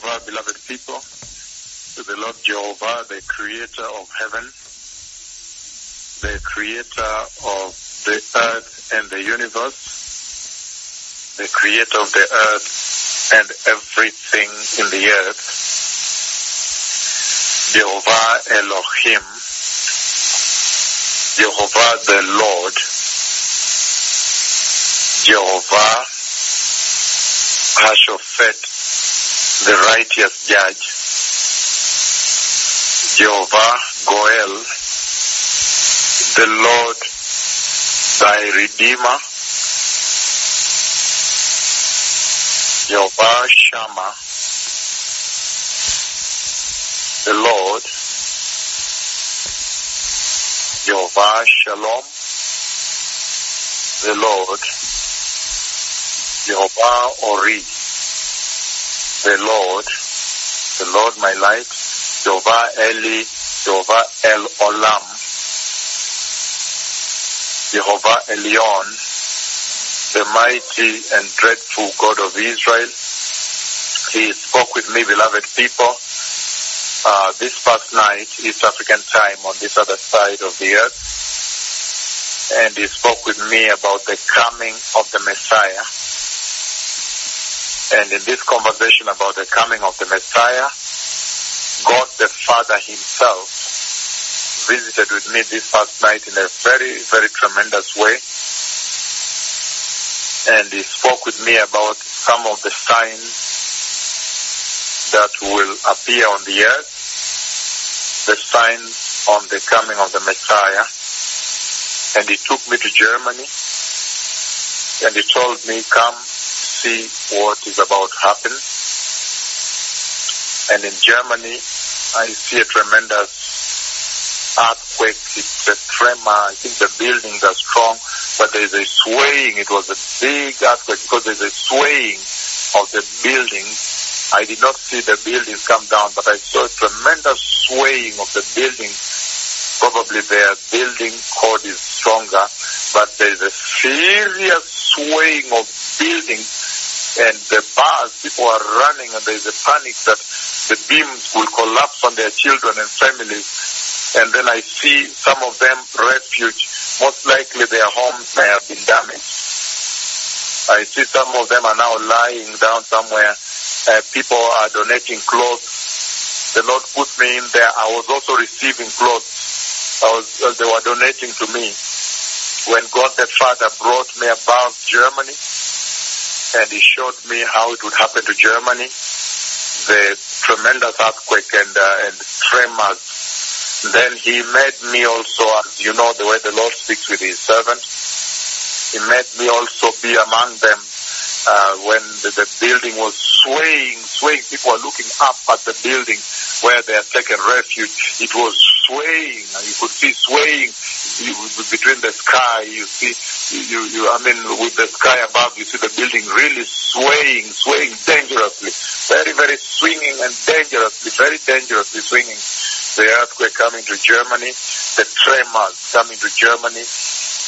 Jehovah, beloved people, to the Lord Jehovah, the creator of heaven, the creator of the earth and the universe, the creator of the earth and everything in the earth, Jehovah Elohim, Jehovah the Lord, Jehovah Hashophet, the righteous judge, Jehovah Goel, the Lord thy Redeemer, Jehovah Shammah, the Lord, Jehovah Shalom, the Lord, Jehovah Ori, the Lord, the Lord my light, Jehovah Eli, Jehovah El Olam, Jehovah Elion, the mighty and dreadful God of Israel. He spoke with me, beloved people, uh, this past night, East African time, on this other side of the earth. And he spoke with me about the coming of the Messiah. And in this conversation about the coming of the Messiah, God the Father himself visited with me this past night in a very, very tremendous way. And he spoke with me about some of the signs that will appear on the earth, the signs on the coming of the Messiah. And he took me to Germany and he told me, come see what is about to happen. And in Germany, I see a tremendous earthquake. It's a tremor. I think the buildings are strong, but there's a swaying. It was a big earthquake because there's a swaying of the buildings. I did not see the buildings come down, but I saw a tremendous swaying of the buildings. Probably their building code is stronger, but there's a serious swaying of buildings and the bars, people are running and there's a panic that the beams will collapse on their children and families. And then I see some of them refuge. Most likely their homes may have been damaged. I see some of them are now lying down somewhere. Uh, people are donating clothes. The Lord put me in there. I was also receiving clothes. I was, uh, they were donating to me. When God the Father brought me above Germany, and he showed me how it would happen to Germany, the tremendous earthquake and, uh, and tremors. Then he made me also, as you know, the way the Lord speaks with his servant, he made me also be among them uh, when the, the building was swaying, swaying. People are looking up at the building where they had taken refuge. It was swaying. And you could see swaying between the sky. You see, you, you, I mean, with the sky above, you see the building really swaying, swaying dangerously. Very, very swinging and dangerously, very dangerously swinging. The earthquake coming to Germany, the tremors coming to Germany.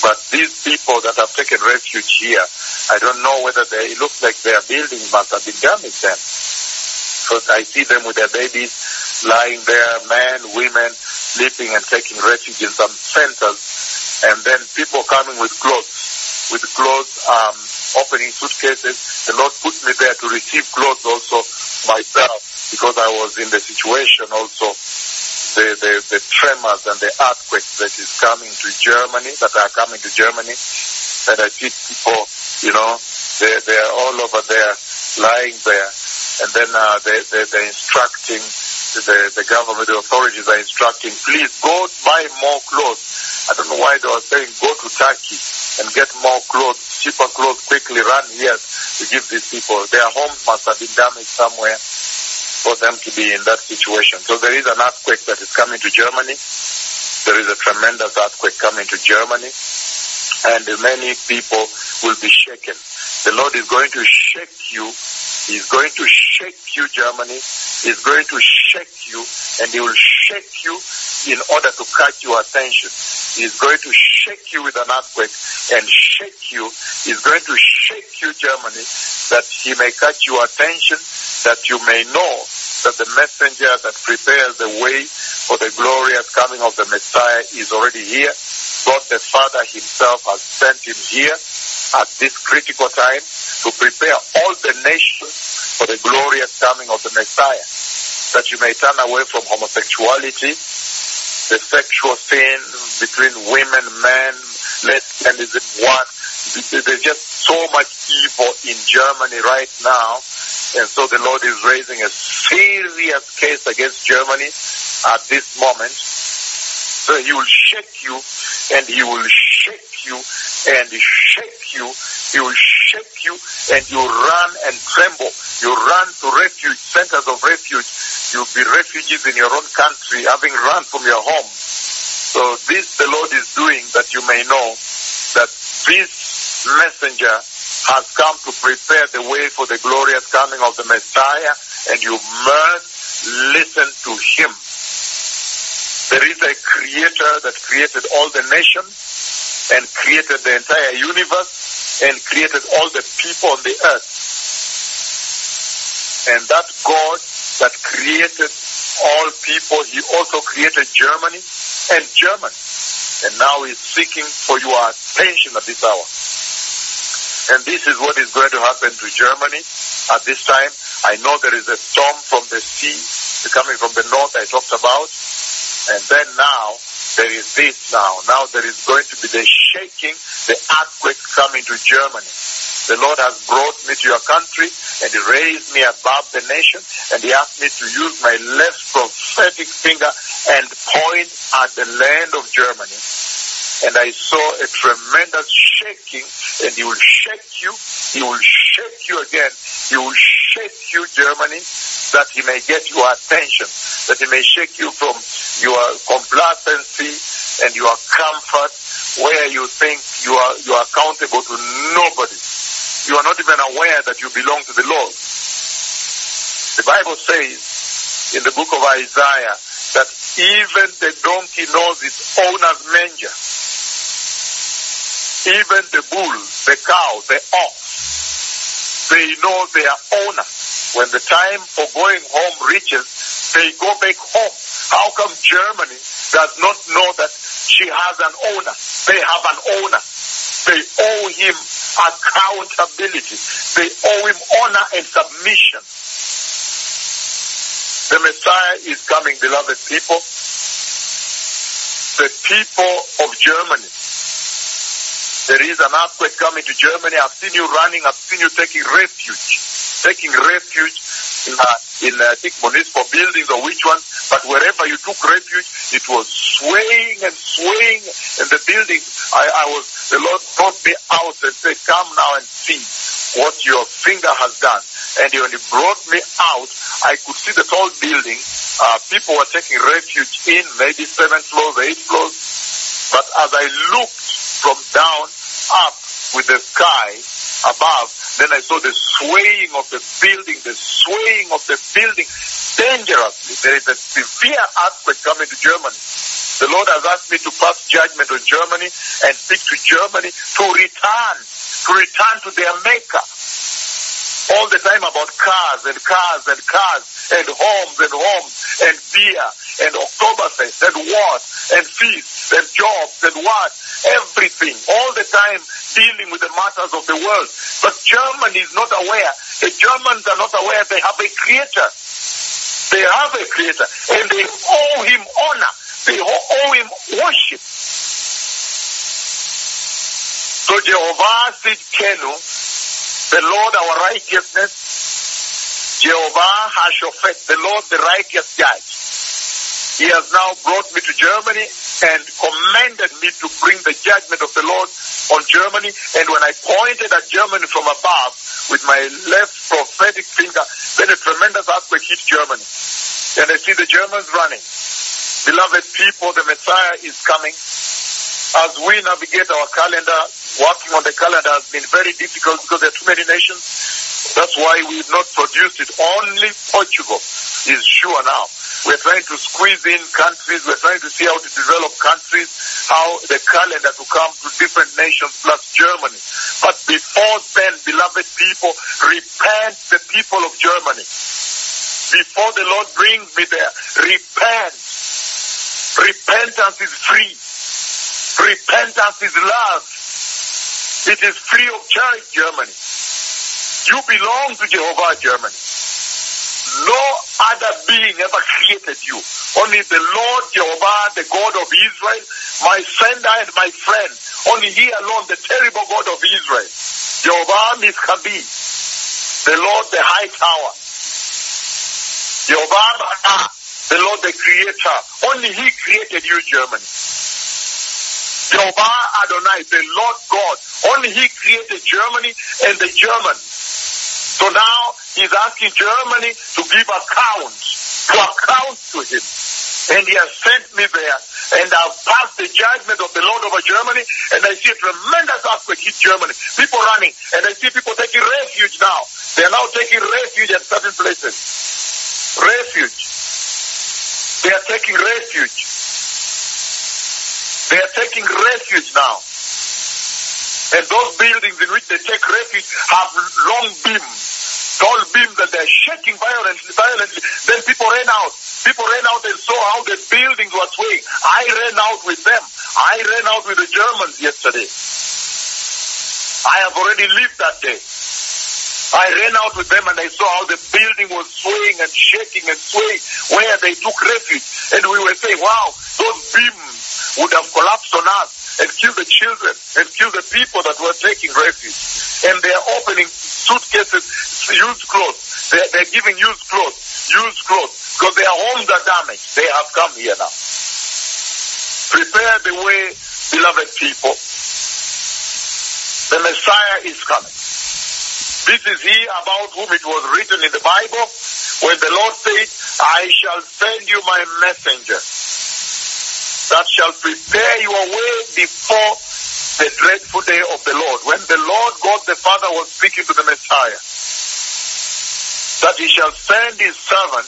But these people that have taken refuge here, I don't know whether they, it looks like their buildings must have been damaged then. So I see them with their babies lying there, men, women, sleeping and taking refuge in some centers. And then people coming with clothes, with clothes, um, opening suitcases. The Lord put me there to receive clothes also myself because I was in the situation also the, the, the tremors and the earthquakes that is coming to Germany, that are coming to Germany. And I see people, you know, they, they're all over there, lying there. And then uh, they, they, they're instructing, the, the government, the authorities are instructing, please go buy more clothes. I don't know why they were saying go to Turkey and get more clothes, cheaper clothes, quickly run here to give these people. Their homes must have been damaged somewhere for them to be in that situation. So there is an earthquake that is coming to Germany. There is a tremendous earthquake coming to Germany. And many people will be shaken. The Lord is going to shake you. He's going to shake you, Germany. He's going to shake you, and He will shake you in order to catch your attention. He's going to shake you with an earthquake and shake you. He's going to shake you, Germany, that He may catch your attention that you may know that the messenger that prepares the way for the glorious coming of the Messiah is already here. God the Father himself has sent him here at this critical time to prepare all the nations for the glorious coming of the Messiah, that you may turn away from homosexuality, the sexual sin between women, men, lesbianism, what. There's just so much evil in Germany right now. And so the Lord is raising a serious case against Germany at this moment. So he will shake you and he will shake you and shake you. He will shake you and you run and tremble. You run to refuge, centers of refuge. You'll be refugees in your own country, having run from your home. So this the Lord is doing that you may know that this messenger has come to prepare the way for the glorious coming of the Messiah and you must listen to him. There is a creator that created all the nations and created the entire universe and created all the people on the earth. And that God that created all people, he also created Germany and German. And now he's seeking for your attention at this hour. And this is what is going to happen to Germany at this time. I know there is a storm from the sea coming from the north I talked about. And then now there is this now. Now there is going to be the shaking, the earthquake coming to Germany. The Lord has brought me to your country and he raised me above the nation and he asked me to use my left prophetic finger and point at the land of Germany. And I saw a tremendous shaking and he will shake you. He will shake you again. He will shake you, Germany, that he may get your attention, that he may shake you from your complacency and your comfort where you think you are, you are accountable to nobody. You are not even aware that you belong to the Lord. The Bible says in the book of Isaiah even the donkey knows its owner's manger. Even the bull, the cow, the ox, they know their owner. When the time for going home reaches, they go back home. How come Germany does not know that she has an owner? They have an owner. They owe him accountability. They owe him honor and submission. The Messiah is coming, beloved people. The people of Germany. There is an earthquake coming to Germany. I've seen you running. I've seen you taking refuge. Taking refuge in, uh, in uh, I think municipal buildings or which one. But wherever you took refuge, it was swaying and swaying. And the buildings, I, I was, the Lord brought me out and said, come now and see what your finger has done. And when he brought me out, I could see the tall building. Uh, people were taking refuge in, maybe seven floors, eight floors. But as I looked from down up with the sky above, then I saw the swaying of the building, the swaying of the building dangerously. There is a severe earthquake coming to Germany. The Lord has asked me to pass judgment on Germany and speak to Germany to return, to return to their maker. All the time about cars and cars and cars and homes and homes and beer and Oktoberfest and what and feasts and jobs and what, everything, all the time dealing with the matters of the world. But Germany is not aware. The Germans are not aware they have a creator. They have a creator and they owe him honor. They owe him worship. So Jehovah Sidkenu, the Lord our righteousness, Jehovah Hashophet, the Lord the righteous judge. He has now brought me to Germany and commanded me to bring the judgment of the Lord on Germany. And when I pointed at Germany from above with my left prophetic finger, then a tremendous earthquake hit Germany. And I see the Germans running. Beloved people, the Messiah is coming. As we navigate our calendar, working on the calendar has been very difficult because there are too many nations. That's why we've not produced it. Only Portugal is sure now. We're trying to squeeze in countries. We're trying to see how to develop countries, how the calendar to come to different nations plus Germany. But before then, beloved people, repent the people of Germany. before the Lord brings me there, repent. Repentance is free. Repentance is love. It is free of charge, Germany. You belong to Jehovah, Germany. No other being ever created you. Only the Lord Jehovah, the God of Israel, my sender and my friend. Only He alone, the terrible God of Israel. Jehovah Miskabi, the Lord, the high tower. Jehovah, the Lord, the creator. Only He created you, Germany. Jehovah Adonai, the Lord God. Only He created Germany and the Germans. So now He's asking Germany to give account, to account to Him. And He has sent me there. And I've passed the judgment of the Lord over Germany. And I see a tremendous earthquake hit Germany. People running. And I see people taking refuge now. They are now taking refuge at certain places. Refuge. They are taking refuge. They are taking refuge now. And those buildings in which they take refuge have long beams, tall beams that they're shaking violently, violently. Then people ran out. People ran out and saw how the buildings were swaying. I ran out with them. I ran out with the Germans yesterday. I have already lived that day. I ran out with them and I saw how the building was swaying and shaking and swaying where they took refuge. And we were saying, wow, those beams would have collapsed on us and killed the children and killed the people that were taking refuge. And they are opening suitcases, used clothes. They're, they're giving used clothes, used clothes, because their homes are damaged. They have come here now. Prepare the way, beloved people. The Messiah is coming. This is he about whom it was written in the Bible when the Lord said, I shall send you my messenger that shall prepare your way before the dreadful day of the Lord. When the Lord God the Father was speaking to the Messiah, that he shall send his servant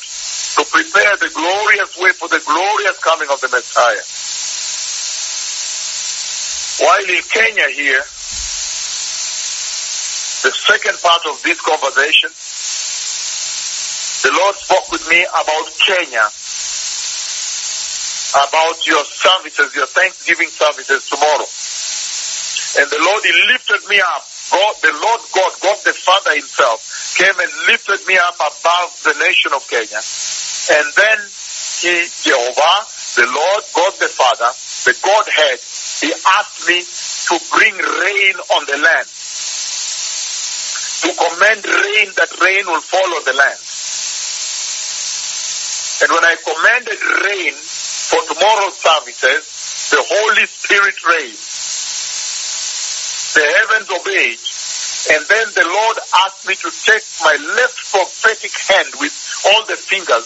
to prepare the glorious way for the glorious coming of the Messiah. While in Kenya here, the second part of this conversation, the Lord spoke with me about Kenya, about your services, your Thanksgiving services tomorrow. And the Lord, He lifted me up. God, the Lord God, God the Father Himself, came and lifted me up above the nation of Kenya. And then He, Jehovah, the Lord God the Father, the Godhead, He asked me to bring rain on the land. To command rain, that rain will fall on the land. And when I commanded rain for tomorrow's services, the Holy Spirit rained. The heavens obeyed. And then the Lord asked me to take my left prophetic hand with all the fingers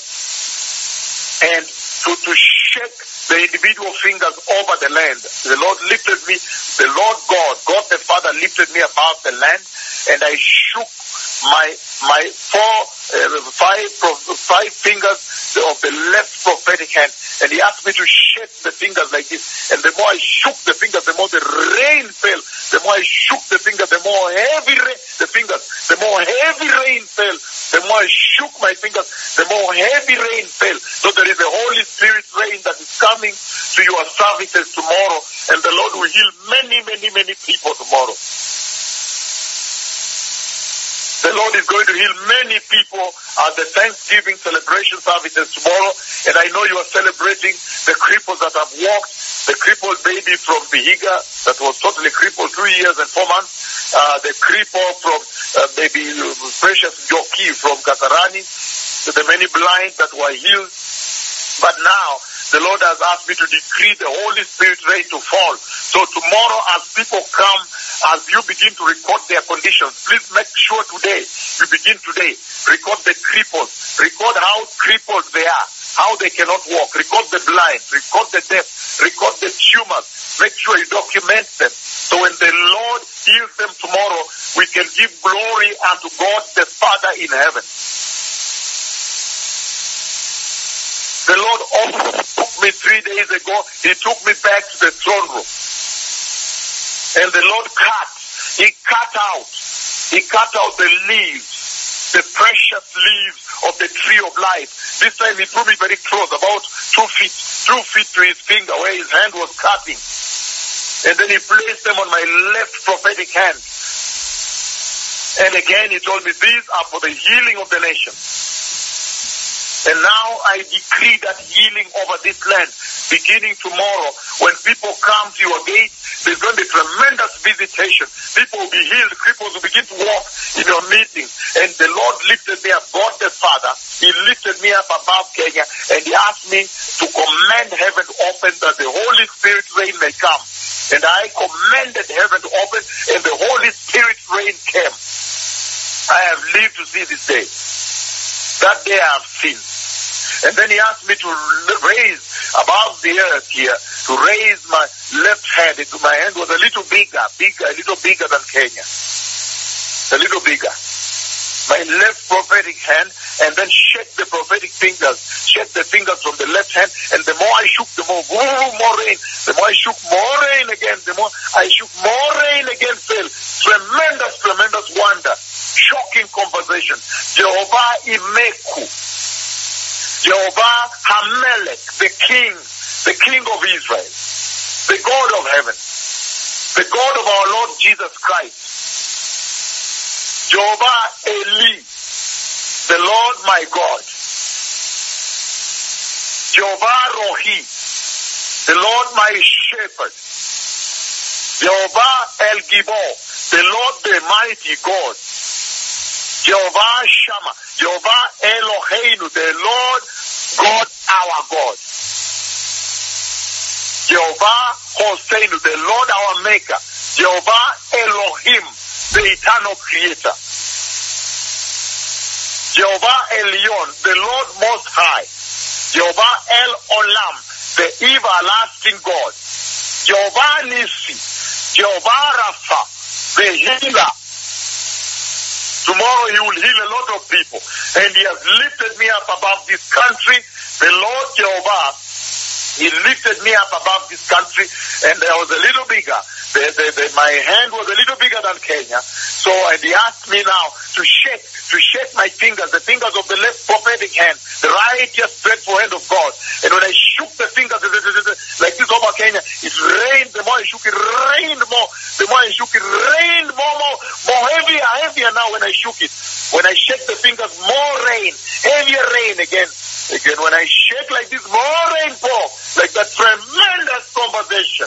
and to, to shake the individual fingers over the land. The Lord lifted me, the Lord God, God the Father lifted me above the land and I shook my my four uh, five five fingers of the left prophetic hand and he asked me to shake the fingers like this. And the more I shook the fingers the more the rain fell. The more I shook the fingers the more heavy rain the fingers the more heavy rain fell. The more I shook my fingers the more heavy rain fell. So there is a Holy Spirit rain that is coming to your services tomorrow and the Lord will heal many many many people tomorrow the Lord is going to heal many people at the Thanksgiving celebration services tomorrow. And I know you are celebrating the cripples that have walked, the crippled baby from Vihiga that was totally crippled two years and four months, uh, the cripple from uh, baby Precious Joki from Kasarani, to the many blind that were healed. But now, the Lord has asked me to decree the Holy Spirit rain to fall. So tomorrow as people come, as you begin to record their conditions, please make sure today, you begin today, record the cripples, record how crippled they are, how they cannot walk, record the blind, record the deaf, record the tumors, make sure you document them. So when the Lord heals them tomorrow, we can give glory unto God the Father in heaven. The Lord also took me three days ago. He took me back to the throne room. And the Lord cut. He cut out. He cut out the leaves, the precious leaves of the tree of life. This time he drew me very close, about two feet, two feet to his finger where his hand was cutting. And then he placed them on my left prophetic hand. And again he told me, these are for the healing of the nation. And now I decree that healing over this land beginning tomorrow. When people come to your gate, there's going to be tremendous visitation. People will be healed. Cripples will begin to walk in your meeting. And the Lord lifted me up, God the Father. He lifted me up above Kenya and he asked me to command heaven to open that the Holy Spirit rain may come. And I commanded heaven to open and the Holy Spirit rain came. I have lived to see this day. That day I have seen. And then he asked me to raise above the earth here, to raise my left hand. It, my hand was a little bigger, bigger, a little bigger than Kenya. A little bigger. My left prophetic hand, and then shake the prophetic fingers. Shake the fingers from the left hand, and the more I shook, the more, woo, more rain. The more I shook, more rain again. The more I shook, more rain again fell. Tremendous, tremendous wonder. Shocking conversation. Jehovah Imeku. Jehovah Hamelech, the King, the King of Israel, the God of heaven, the God of our Lord Jesus Christ. Jehovah Eli, the Lord my God. Jehovah Rohi, the Lord my shepherd. Jehovah El Gibor, the Lord the mighty God. Jehovah Shammah, Jehovah Eloheinu, the Lord God our God. Jehovah Hoseinu, the Lord our Maker. Jehovah Elohim, the eternal Creator. Jehovah Elion, the Lord Most High. Jehovah El Olam, the everlasting God. Jehovah Nisi, Jehovah Rapha, the healer. Tomorrow he will heal a lot of people. And he has lifted me up above this country. The Lord Jehovah, he lifted me up above this country and I was a little bigger. The, the, the, my hand was a little bigger than Kenya. So and he asked me now to shake, to shake my fingers, the fingers of the left prophetic hand, the righteous dreadful hand of God. And when I shook the fingers like this over Kenya, it rained. The more I shook it, rained more. The more I shook it, rained more, more, more heavier, heavier now when I shook it. When I shake the fingers, more rain, heavier rain again. Again, when I shake like this, more rain pour, like that tremendous conversation.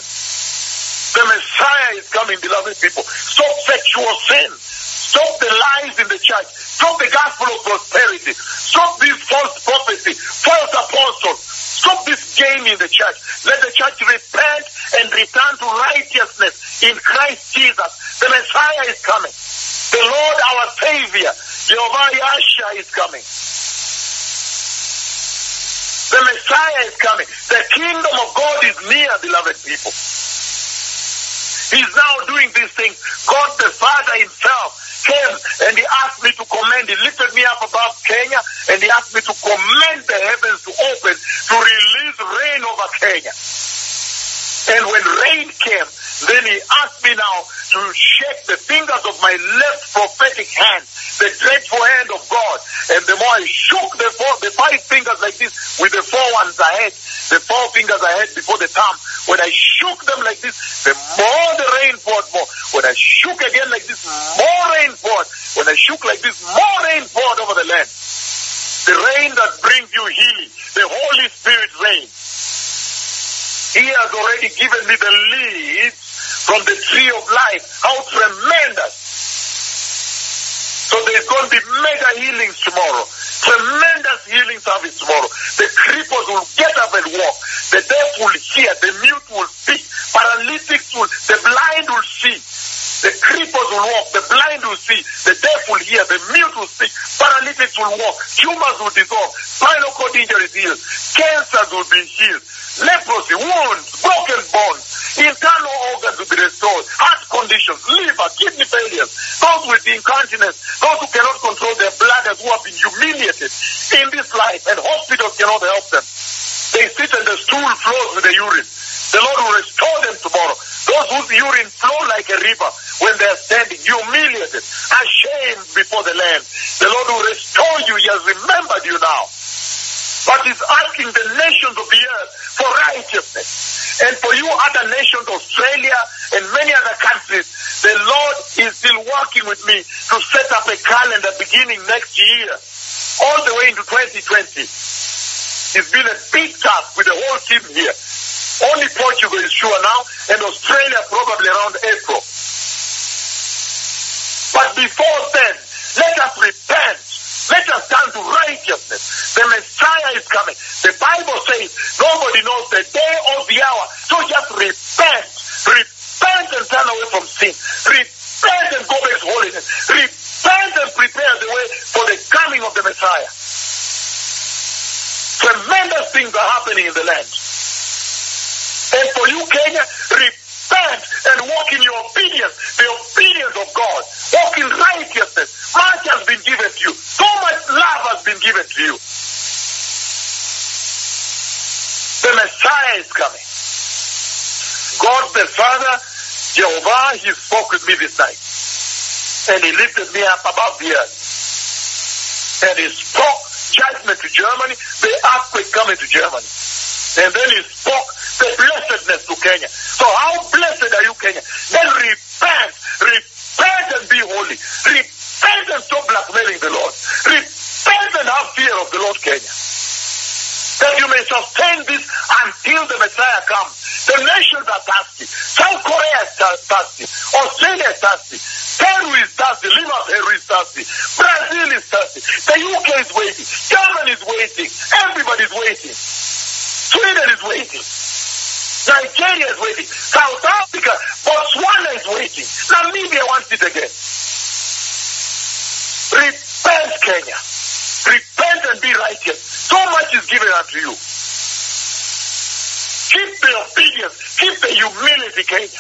The Messiah is coming, beloved people. Stop sexual sin. Stop the lies in the church. Stop the gospel of prosperity. Stop this false prophecy, false apostles. Stop this game in the church. Let the church repent and return to righteousness in Christ Jesus. The Messiah is coming. The Lord our Savior, Jehovah Yasha is coming. The Messiah is coming. The kingdom of God is near, beloved people. He's now doing these things. God the Father himself came and he asked me to command. He lifted me up above Kenya and he asked me to command the heavens to open to release rain over Kenya. And when rain came, then he asked me now to shake the fingers of my left prophetic hand, the dreadful hand of God. And the more I shook the four, the five fingers like this with the four ones ahead, the four fingers ahead before the thumb, when I shook them like this, the more the rain poured more. When I shook again like this, more rain poured. When I shook like this, more rain poured over the land. The rain that brings you healing, the Holy Spirit rain. He has already lead from the tree of life. How tremendous! So there's going to be mega healings tomorrow. Tremendous healing service tomorrow. The cripples will get up and walk. The deaf will hear. The mute will speak. Paralytics will, the blind will see. The cripples will walk. The blind will see. The deaf will hear. The mute will speak. Paralytics will walk. Tumors will dissolve. Spinal cord injuries healed. Cancers will be healed. Leprosy, wounds, broken bones, internal organs will be restored, heart conditions, liver, kidney failures, those with incontinence, those who cannot control their blood who have been humiliated in this life and hospitals cannot help them. They sit and the stool flows with the urine. The Lord will restore them tomorrow. Those those whose urine flow like a river when they are standing, humiliated, ashamed before the land. The Lord will restore you. He has remembered you now. But he's asking the nations of the earth for righteousness. And for you other nations, Australia and many other countries, the Lord is still working with me to set up a calendar beginning next year, all the way into 2020. It's been a big task with the whole team here. Only Portugal is sure now, and Australia probably around April. But before then, let us repent. Let us turn to righteousness. The Messiah is coming. The Bible says nobody knows the day or the hour. So just repent. Repent and turn away from sin. Repent and go back to holiness. Repent and prepare the way for the coming of the Messiah. Tremendous things are happening in the land. And for you, Kenya, repent and walk in your obedience, the obedience of God. Walk in righteousness. Much has been given to you. So much love has been given to you. The Messiah is coming. God the Father, Jehovah, He spoke with me this night. And He lifted me up above the earth. And He spoke judgment to Germany, the earthquake coming to Germany. And then He spoke the blessedness to Kenya. So how blessed are you, Kenya? Then repent, repent and be holy. Repent and stop blackmailing the Lord. Repent and have fear of the Lord, Kenya. That you may sustain this until the Messiah comes. The nations are thirsty. South Korea is thirsty. Australia is thirsty. Peru is thirsty. Lima, Peru is thirsty. Brazil is thirsty. The UK is waiting. Germany is waiting. Everybody is waiting. Sweden is waiting. Nigeria is waiting. South Africa, Botswana is waiting. Namibia wants it again. Repent, Kenya. Repent and be righteous. So much is given unto you. Keep the obedience. Keep the humility, Kenya.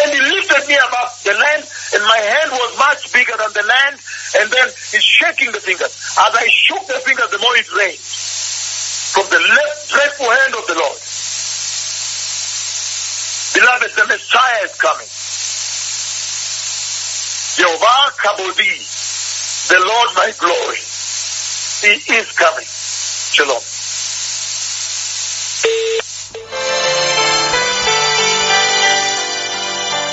And he lifted me above the land, and my hand was much bigger than the land. And then he's shaking the fingers. As I shook the fingers, the more it rained from the left dreadful hand of the Lord. Beloved, the Messiah is coming. Jehovah Kabodi, the Lord my glory. He is coming. Shalom.